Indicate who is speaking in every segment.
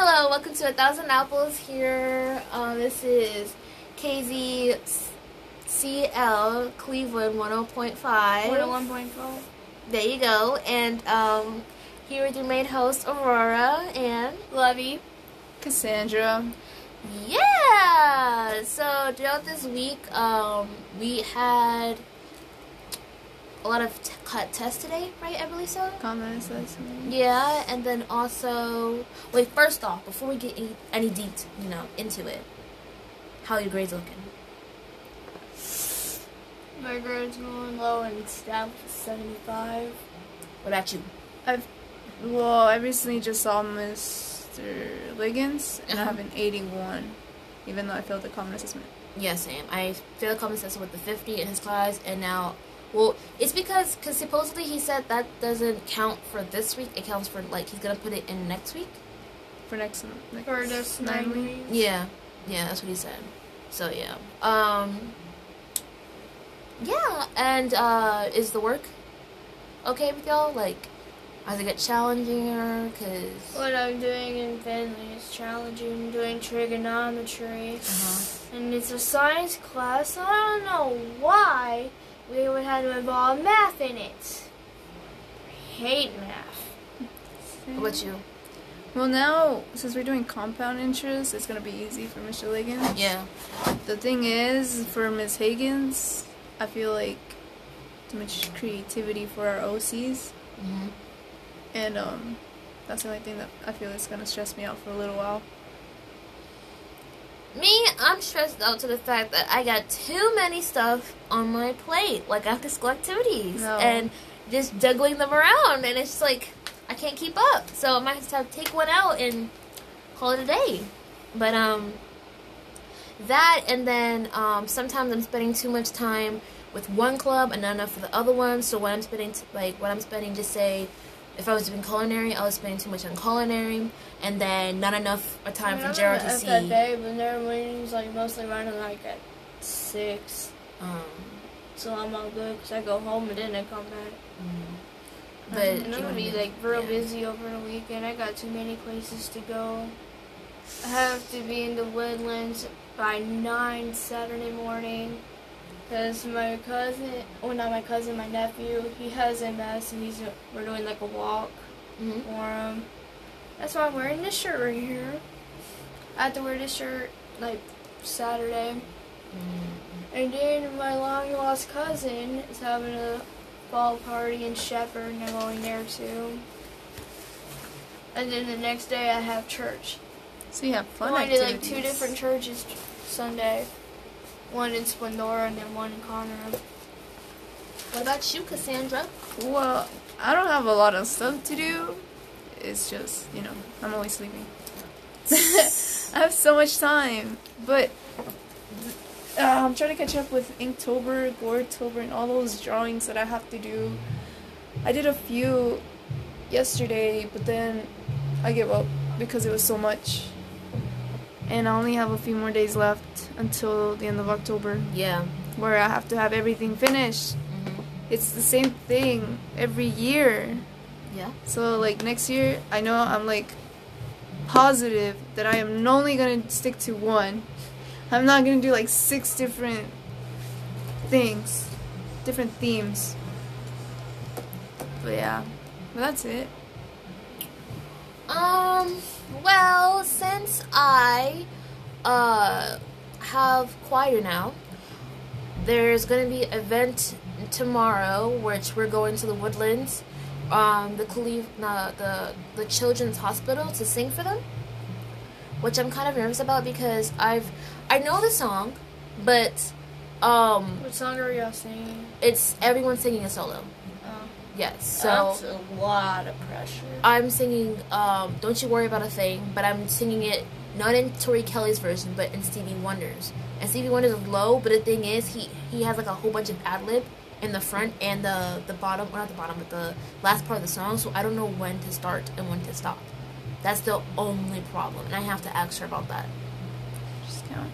Speaker 1: Hello, welcome to A Thousand Apples here. Uh, this is KZCL Cleveland 101.5.
Speaker 2: 101.5.
Speaker 1: There you go. And um, here with your main host, Aurora, and
Speaker 2: Lovey.
Speaker 3: Cassandra.
Speaker 1: Yeah! So throughout this week, um, we had a lot of t- cut tests today, right? I believe so.
Speaker 3: Common assessment.
Speaker 1: Yeah, and then also, wait. First off, before we get any, any deep, you know, into it, how are your grades looking?
Speaker 2: My grade's going low and stamp 75.
Speaker 1: What about you?
Speaker 3: I've well, I recently just saw Mr. Liggins, and I
Speaker 1: Uh-huh.
Speaker 3: have an 81, even though I failed the common assessment.
Speaker 1: Yes, Yeah, same. I failed the common assessment with the 50 in his class, and now, well, it's because cause supposedly he said that doesn't count for this week. It counts for like he's gonna put it in next week.
Speaker 3: For next, next
Speaker 2: For this nine weeks.
Speaker 1: Yeah, yeah, that's what he said. So yeah, um, yeah, and uh, is the work okay with y'all? Like, does it get challenging or cause?
Speaker 2: What I'm doing in Finley is challenging. I'm doing trigonometry.
Speaker 1: Uh-huh.
Speaker 2: And it's a science class. I don't know why we would have to involve math in it. I hate math.
Speaker 1: What about you?
Speaker 3: Well, now since we're doing compound interest, it's gonna be easy for Mr. Liggins.
Speaker 1: Yeah.
Speaker 3: The thing is, for Ms. Higgins, I feel like too much creativity for our OCs,
Speaker 1: hmm
Speaker 3: and um, that's the only thing that I feel is gonna stress me out for a little while.
Speaker 1: Me, I'm stressed out to the fact that I got too many stuff on my plate, like after school activities,
Speaker 3: No.
Speaker 1: and just juggling them around, and it's just like I can't keep up. So I might have to take one out and call it a day. But um, that and then um, sometimes I'm spending too much time with one club and not enough for the other one. So when I'm spending t- like when I'm spending, just say. If I was doing culinary, I was spending too much on culinary, and then not enough time for Gerald to see.
Speaker 2: that day, but their meetings like mostly running like at six.
Speaker 1: Um,
Speaker 2: So I'm all good because I go home and then I come back.
Speaker 1: but
Speaker 2: and I'm
Speaker 1: you
Speaker 2: gonna be like real
Speaker 1: yeah.
Speaker 2: busy over the weekend. I got too many places to go. I have to be in the woodlands by nine Saturday morning because my cousin, well not my cousin, my nephew, he has MS and he's we're doing like a walk
Speaker 1: Mhm.
Speaker 2: for him. That's why I'm wearing this shirt right here. I have to wear this shirt like Saturday.
Speaker 1: Mm-hmm.
Speaker 2: And then my long lost cousin is having a ball party in Shepherd, and I'm going there too. And then the next day I have church.
Speaker 3: So you have fun
Speaker 2: I'm going to like two different churches Sunday. One in Splendora and then one in Conroe.
Speaker 1: What about you, Cassandra?
Speaker 3: Well, I don't have a lot of stuff to do. It's just, you know, I'm always sleeping. I have so much time, but uh, I'm trying to catch up with Inktober, Gourtober, and all those drawings that I have to do. I did a few yesterday, but then I gave up because it was so much. And I only have a few more days left until the end of October,
Speaker 1: Yeah.
Speaker 3: where I have to have everything finished.
Speaker 1: Mm-hmm.
Speaker 3: It's the same thing every year.
Speaker 1: Yeah.
Speaker 3: So like next year, I know I'm like positive that I am only gonna stick to one. I'm not gonna do like six different things, different themes. But yeah, but that's it.
Speaker 1: Um. Well, since I uh have choir now, there's gonna be an event tomorrow, which we're going to the Woodlands, um, the Cleve, no, the the Children's Hospital to sing for them, which I'm kind of nervous about because I've I know the song, but um,
Speaker 2: What song are y'all singing?
Speaker 1: it's everyone singing a solo. Yes, so.
Speaker 2: that's a lot of pressure.
Speaker 1: I'm singing um, "Don't You Worry About a Thing," but I'm singing it not in Tori Kelly's version, but in Stevie Wonder's. And Stevie Wonder's is low, but the thing is, he he has like a whole bunch of ad lib in the front and the the bottom, or not the bottom, but the last part of the song. So I don't know when to start and when to stop. That's the only problem, and I have to ask her about that.
Speaker 3: Just count.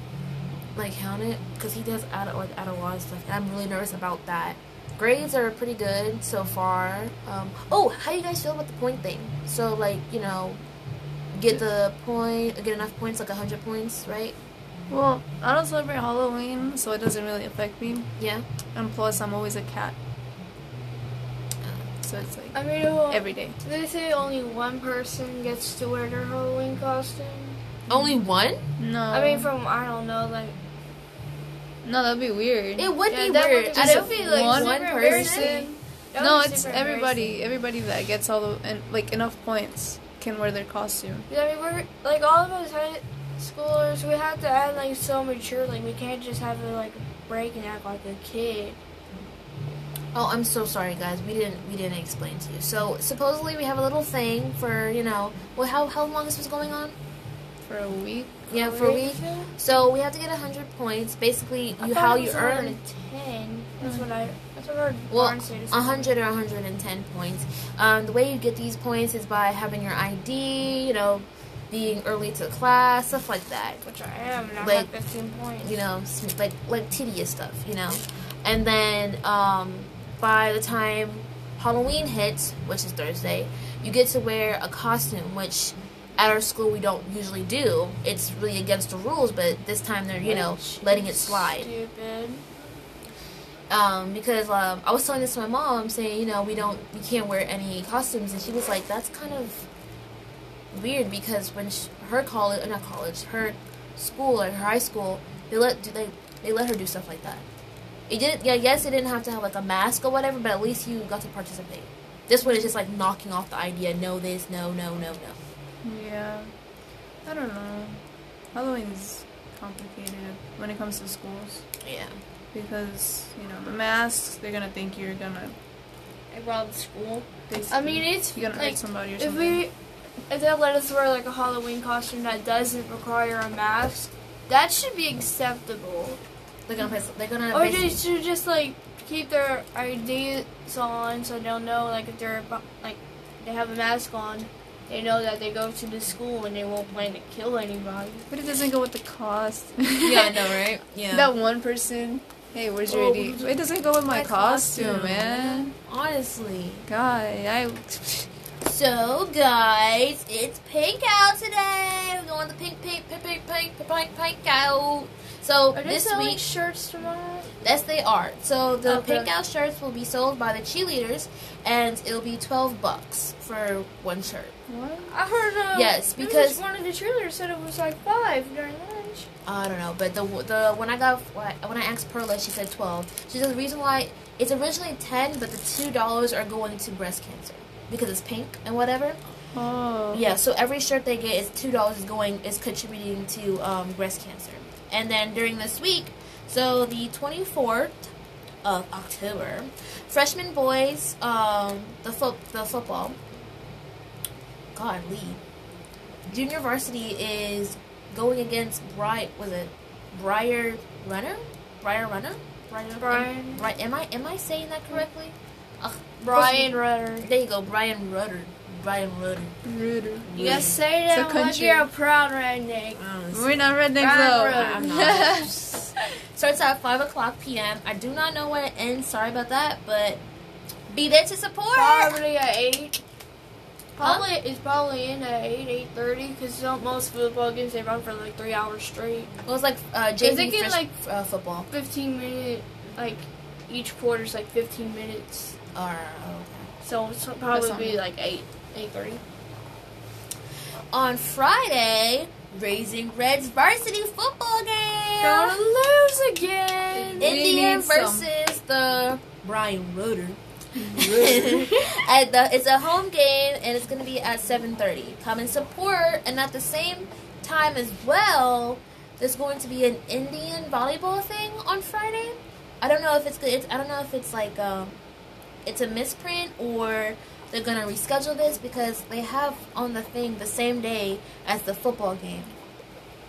Speaker 1: Like count it, because he does add like add a lot of stuff, and I'm really nervous about that. Grades are pretty good so far. Um, oh, how do you guys feel about the point thing? So like you know, get the point, get enough points, like hundred points, right?
Speaker 3: Well, I don't celebrate Halloween, so it doesn't really affect me.
Speaker 1: Yeah.
Speaker 3: And plus, I'm always a cat. So it's like
Speaker 2: I mean, well,
Speaker 3: every day.
Speaker 2: they say only one person gets to wear their Halloween costume.
Speaker 1: Only one?
Speaker 3: No.
Speaker 2: I mean, from I don't know, like
Speaker 3: no, that'd be weird.
Speaker 1: It would
Speaker 2: yeah,
Speaker 1: be
Speaker 2: that
Speaker 1: weird.
Speaker 2: would
Speaker 1: I
Speaker 2: just
Speaker 1: don't
Speaker 2: be
Speaker 1: feel
Speaker 2: like
Speaker 1: one,
Speaker 3: one
Speaker 1: person.
Speaker 2: person.
Speaker 3: No, it's everybody. Everybody that gets all the and like enough points can wear their costume.
Speaker 2: Yeah, I mean, we're like all of us high schoolers. We have to act like so mature. Like we can't just have a like break and act like a kid.
Speaker 1: Oh, I'm so sorry, guys. We didn't we didn't explain to you. So supposedly we have a little thing for you know. Well, how how long this was going on?
Speaker 3: For a week.
Speaker 1: Yeah, for a week. So we have to get hundred points. Basically, you how you earn
Speaker 2: 110. That's what I. That's what I heard.
Speaker 1: Well,
Speaker 2: Lauren say to someone.
Speaker 1: 100 or 110 points. Um, the way you get these points is by having your ID, you know, being early to class, stuff like that.
Speaker 2: Which I am, and
Speaker 1: Like,
Speaker 2: have 15 points.
Speaker 1: You know, like like tedious stuff, you know. And then um, by the time Halloween hits, which is Thursday, you get to wear a costume, which at our school we don't usually do. It's really against the rules, but this time they're you know letting it slide.
Speaker 2: Stupid.
Speaker 1: um, because um, I was telling this to my mom, saying, you know, we don't, we can't wear any costumes, and she was like, that's kind of weird because when she, her college, not college, her school or her high school, they let do they they let her do stuff like that. It didn't, yeah, yes, it didn't have to have like a mask or whatever, but at least you got to participate. This one is just like knocking off the idea, no this, no, no, no, no.
Speaker 3: Yeah. I don't know. Halloween's complicated when it comes to schools
Speaker 1: Yeah.
Speaker 3: because you know the masks. They're gonna think you're gonna.
Speaker 2: I robbed school.
Speaker 3: Basically,
Speaker 2: I mean, it's
Speaker 3: you're gonna
Speaker 2: like
Speaker 3: hurt somebody or
Speaker 2: if we if they let us wear like a Halloween costume that doesn't require a mask, that should be acceptable.
Speaker 1: They're gonna, put- they're gonna.
Speaker 2: Or they should just like keep their IDs on so they'll know like if they're like they have a mask on, they know that they go to the school and they won't plan to kill anybody.
Speaker 3: but it doesn't go with the cost.
Speaker 1: yeah, I know, right? Yeah.
Speaker 3: that one person. Hey, where's your
Speaker 2: Oh,
Speaker 3: ID? It doesn't go with my,
Speaker 1: My
Speaker 3: costume,
Speaker 1: costume.
Speaker 3: man.
Speaker 1: Honestly.
Speaker 3: God, I.
Speaker 1: So, guys, it's pink out today. We're going to pink, pink, pink, pink, pink, pink, pink, pink out. So
Speaker 2: Are
Speaker 1: this
Speaker 2: selling
Speaker 1: week,
Speaker 2: shirts tomorrow?
Speaker 1: yes, they are. So the
Speaker 2: Okay.
Speaker 1: pink out shirts will be sold by the cheerleaders, and it'll be twelve bucks for one shirt.
Speaker 3: What?
Speaker 2: I heard. Uh,
Speaker 1: Yes, because-
Speaker 2: one of the cheerleaders said it was like five during lunch.
Speaker 1: I don't know, but the the when I got when I asked Perla, she said twelve. She said the reason why it's originally ten, but the two dollars are going to breast cancer because it's pink and whatever.
Speaker 3: Oh.
Speaker 1: Yeah, so every shirt they get is two dollars is going is contributing to um, breast cancer. And then during this week, so the twenty fourth of October, freshman boys, um, the foot the football. God, Lee. Junior varsity is going against Bright. Was it Briar Runner? Briar Runner? Briar,
Speaker 2: Brian.
Speaker 1: Right? Am I am I saying that correctly? Mm-hmm. Ugh,
Speaker 2: Brian Rudder.
Speaker 1: there you go, Brian Rudder. Brian Rudder.
Speaker 3: Rude.
Speaker 2: You gotta say that
Speaker 3: It's
Speaker 2: like you're a proud redneck.
Speaker 3: Oh, We're not rednecks
Speaker 2: Brian
Speaker 3: though.
Speaker 2: Rude.
Speaker 1: I'm not. Starts at 5 o'clock p.m. I do not know when it ends. Sorry about that, but be there to support.
Speaker 2: Probably at eight. Probably it's probably in at eight, eight thirty, because most football games they run for like three hours straight.
Speaker 1: It was like uh,
Speaker 2: Is it
Speaker 1: JV
Speaker 2: getting,
Speaker 1: fresh-
Speaker 2: like-
Speaker 1: uh, football.
Speaker 2: Fifteen minute, like each quarter's like fifteen minutes,
Speaker 1: Or, okay.
Speaker 2: so it's probably be like eight, eight thirty.
Speaker 1: On Friday, Raising Reds varsity football game.
Speaker 2: Gonna lose again.
Speaker 3: We
Speaker 1: Indian
Speaker 3: need some.
Speaker 1: versus the Brian Rudder. at the, it's a home game and it's going to be at 7.30 come and support and at the same time as well there's going to be an indian volleyball thing on friday. I don't know if it's, it's i don't know if it's like um, it's a misprint or they're going to reschedule this because they have on the thing the same day as the football game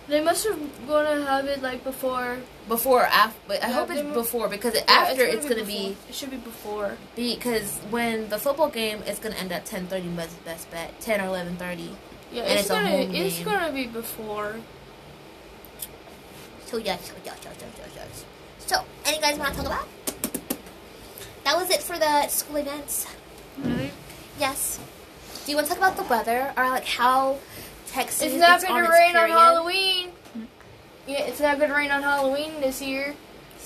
Speaker 2: They must have gonna have it like before.
Speaker 1: before or after but i
Speaker 2: Yeah,
Speaker 1: hope it's before because
Speaker 2: Yeah,
Speaker 1: after it's going to
Speaker 2: before.
Speaker 1: be
Speaker 2: It should be before.
Speaker 1: because when the football game is going to end at 10.30 best, best bet 10 or 11.30
Speaker 2: Yeah,
Speaker 1: And
Speaker 2: it's,
Speaker 1: it's
Speaker 2: gonna it's
Speaker 1: game.
Speaker 2: gonna be before.
Speaker 1: so yeah so yeah so, so, so. so any guys want to talk about that was it for the school events
Speaker 3: Really?
Speaker 1: yes do you want to talk about the weather or like how Texas.
Speaker 2: It's not going to
Speaker 1: its
Speaker 2: rain on. Halloween. Yeah, it's not going to rain on Halloween this year.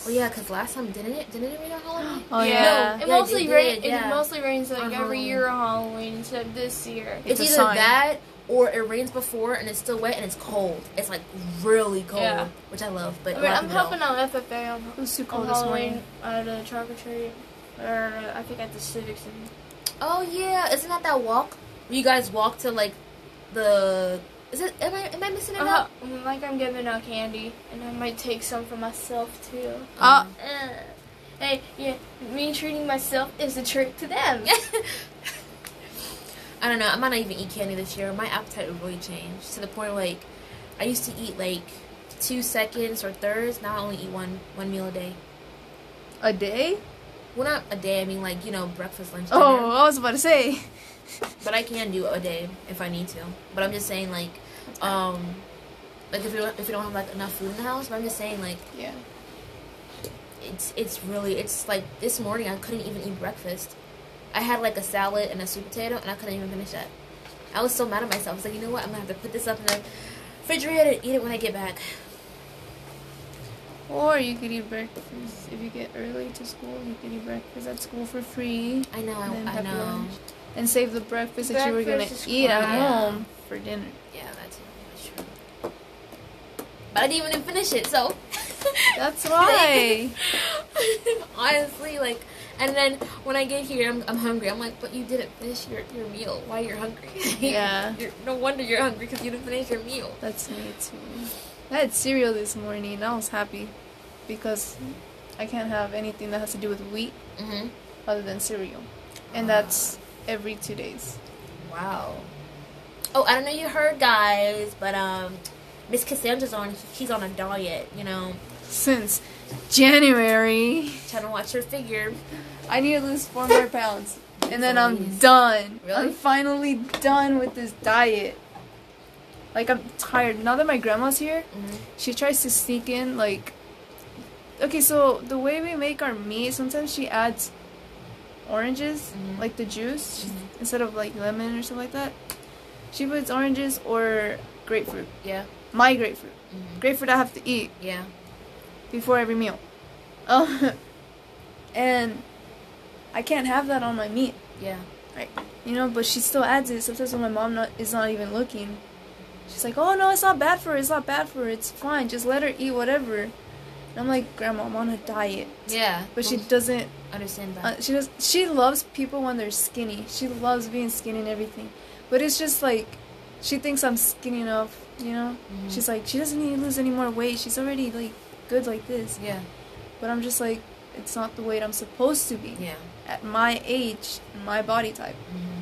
Speaker 1: Oh yeah, because last time didn't it? Didn't it rain on Halloween?
Speaker 3: Oh
Speaker 2: yeah.
Speaker 3: yeah.
Speaker 2: It
Speaker 1: Yeah,
Speaker 2: mostly
Speaker 1: they
Speaker 2: rain.
Speaker 1: did, yeah.
Speaker 2: It mostly rains like
Speaker 1: On
Speaker 2: every
Speaker 1: Halloween.
Speaker 2: year on Halloween except this year.
Speaker 1: It's,
Speaker 3: It's
Speaker 1: either
Speaker 3: sign.
Speaker 1: that or it rains before and it's still wet and it's cold. It's like really cold,
Speaker 2: Yeah.
Speaker 1: which I love. But
Speaker 2: I
Speaker 1: a
Speaker 2: mean, I'm
Speaker 1: people
Speaker 2: helping out FFA on,
Speaker 3: It was too cold this
Speaker 2: Halloween at a trunk or treat, or uh, I think at the Civic Center.
Speaker 1: Oh yeah, isn't that that walk? You guys walk to like the? Is it? Am I am I missing it
Speaker 2: Uh,
Speaker 1: out?
Speaker 2: like I'm giving out candy, and I might take some for myself too.
Speaker 3: Ah.
Speaker 2: Uh, hey, yeah, me treating myself is a trick to them.
Speaker 1: I don't know. I might not even eat candy this year. My appetite would really change to the point where, like I used to eat like two seconds or thirds. Now I only eat one one meal a day.
Speaker 3: A day?
Speaker 1: Well, not a day. I mean like you know breakfast, lunch, dinner.
Speaker 3: Oh, I was about to say.
Speaker 1: But I can do a day if I need to. But I'm just saying like, um, like if you don't, if you don't have like enough food in the house. But I'm just saying like
Speaker 3: Yeah.
Speaker 1: it's it's really it's like this morning I couldn't even eat breakfast. I had like a salad and a sweet potato and I couldn't even finish that. I was so mad at myself. I was like, you know what? I'm gonna have to put this up in the refrigerator and eat it when I get back.
Speaker 3: Or you could eat breakfast if you get early to school. You could eat breakfast at school for free,
Speaker 1: I know,
Speaker 3: and then
Speaker 1: I, I
Speaker 3: have
Speaker 1: know.
Speaker 3: lunch, and save the breakfast, that you were gonna eat at
Speaker 1: fine.
Speaker 3: home for dinner.
Speaker 1: Yeah, that's, that's true. But I didn't even finish it, so.
Speaker 3: That's why.
Speaker 1: Honestly, like, and then when I get here, I'm, I'm hungry. I'm like, but you didn't finish your, your meal. Why you're hungry?
Speaker 3: Yeah.
Speaker 1: you're, no wonder you're hungry because you didn't finish your meal.
Speaker 3: That's me too. I had cereal this morning and I was happy because I can't have anything that has to do with wheat
Speaker 1: Mm-hmm.
Speaker 3: other than cereal. And that's every two days.
Speaker 1: Wow. Oh, I don't know you heard, guys, but um, Miss Cassandra's on. She's on a diet. You know,
Speaker 3: Since January,
Speaker 1: trying to watch her figure.
Speaker 3: I need to lose four more pounds. And then I'm done.
Speaker 1: Really?
Speaker 3: I'm finally done with this diet. Like, I'm tired. Now that my grandma's here,
Speaker 1: Mm-hmm.
Speaker 3: she tries to sneak in, like. Okay, so the way we make our meat, sometimes she adds oranges,
Speaker 1: Mhm.
Speaker 3: like the juice,
Speaker 1: Mhm.
Speaker 3: instead of like lemon or something like that. She puts oranges or grapefruit.
Speaker 1: Yeah.
Speaker 3: My grapefruit.
Speaker 1: Mm-hmm.
Speaker 3: Grapefruit I have to eat
Speaker 1: Yeah.
Speaker 3: before every meal. Um, and I can't have that on my meat,
Speaker 1: Yeah. Right.
Speaker 3: You know. But she still adds it. Sometimes when my mom not, is not even looking, she's like, "Oh no, it's not bad for her. It's not bad for her. It's fine. Just let her eat whatever." And I'm like, "Grandma, I'm on a diet,"
Speaker 1: Yeah.
Speaker 3: but she doesn't.
Speaker 1: understand that.
Speaker 3: Uh, she does. She loves people when they're skinny. She loves being skinny and everything. But it's just like, she thinks I'm skinny enough. You know.
Speaker 1: Mhm.
Speaker 3: She's like, she doesn't need to lose any more weight. She's already like good like this.
Speaker 1: yeah.
Speaker 3: But I'm just like, it's not the weight I'm supposed to be
Speaker 1: Yeah.
Speaker 3: at my age, my body type.
Speaker 1: Mm-hmm.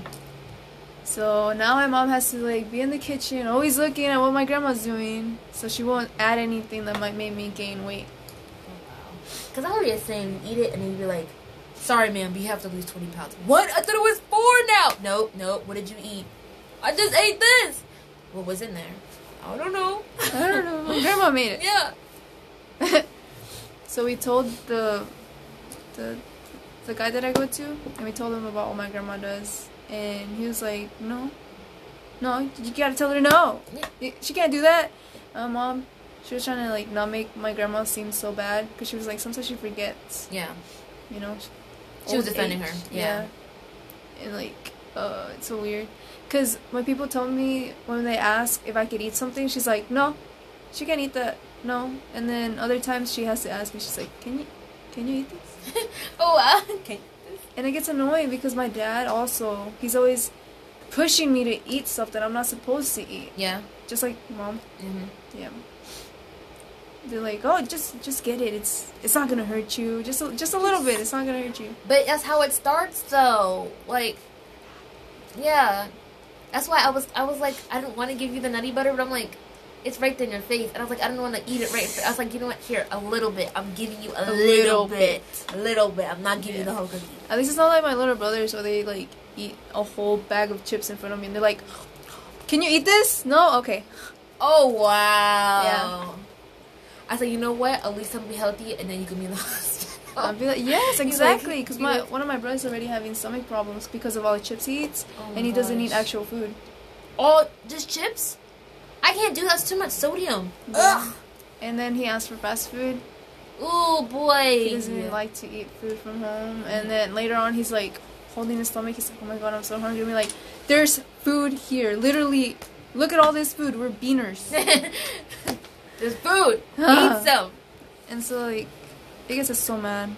Speaker 3: So now my mom has to like be in the kitchen, always looking at what my grandma's doing, so she won't add anything that might make me gain weight.
Speaker 1: Oh, because I already saying eat it and then you'd be like, sorry, ma'am, but you have to lose 20 pounds. What? I thought it was four now. Nope, nope. What did you eat? I just ate this. What was in there? I don't know.
Speaker 3: I don't know. My grandma made it.
Speaker 1: Yeah.
Speaker 3: So we told the the the guy that I go to, and we told him about what my grandma does, and he was like, "No, no, you gotta tell her no. She can't do that." Uh, mom, she was trying to like not make my grandma seem so bad because she was like sometimes she forgets,
Speaker 1: Yeah.
Speaker 3: you know.
Speaker 1: She was defending
Speaker 3: age.
Speaker 1: her. Yeah.
Speaker 3: And like, uh, it's so weird. Cause when people tell me when they ask if I could eat something, she's like, "No, she can't eat that. No." And then other times she has to ask me. She's like, "Can you, can you eat this?"
Speaker 1: oh, wow. Okay.
Speaker 3: And it gets annoying because my dad also he's always pushing me to eat stuff that I'm not supposed to eat.
Speaker 1: Yeah.
Speaker 3: Just like mom.
Speaker 1: Mm-hmm.
Speaker 3: Yeah. They're like, "Oh, just just get it. It's it's not gonna hurt you. Just a, just a little bit. It's not gonna hurt you."
Speaker 1: But that's how it starts, though. Like, yeah. That's why I was, I was like, I don't want to give you the Nutter Butter, but I'm like, it's right there in your face, and I was like, I don't want to eat it right. I was like, you know what? Here, a little bit. I'm giving you a,
Speaker 3: A
Speaker 1: little,
Speaker 3: little
Speaker 1: bit. a little bit. I'm not giving you the whole cookie.
Speaker 3: At least it's not like my little brothers where they like eat a whole bag of chips in front of me and they're like, "Can you eat this?" No, okay.
Speaker 1: Oh wow.
Speaker 3: Yeah.
Speaker 1: I said, you know what? At least I'll be healthy, and then you can be in the hospital.
Speaker 3: I'll be like, "Yes, exactly." Because my one of my brothers already having stomach problems because of all the chips he eats,
Speaker 1: Oh
Speaker 3: and he
Speaker 1: my
Speaker 3: doesn't eat actual food.
Speaker 1: All just chips? I can't do that. It's too much sodium. Ugh.
Speaker 3: And then he asked for fast food.
Speaker 1: Oh boy.
Speaker 3: He doesn't really like to eat food from home. And then later on, he's like holding his stomach. He's like, "Oh my god, I'm so hungry." And we're like, "There's food here. Literally, look at all this food. We're beaners."
Speaker 1: There's food. Eat some.
Speaker 3: and so like, it gets us so mad.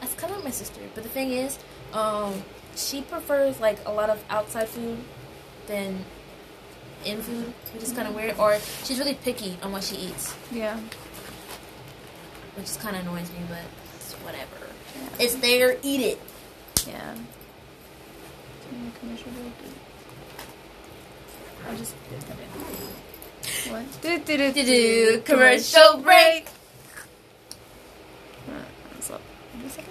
Speaker 1: That's kind of like my sister. But the thing is, um, she prefers like a lot of outside food than in food, which is kind of weird. Or she's really picky on what she eats,
Speaker 3: Yeah.
Speaker 1: which is kind of annoys me. But it's whatever. It's there. Eat it.
Speaker 3: Yeah. Commercial break. I just what? Do do do
Speaker 1: Do-do, commercial break.
Speaker 3: Uh, so, wait a second.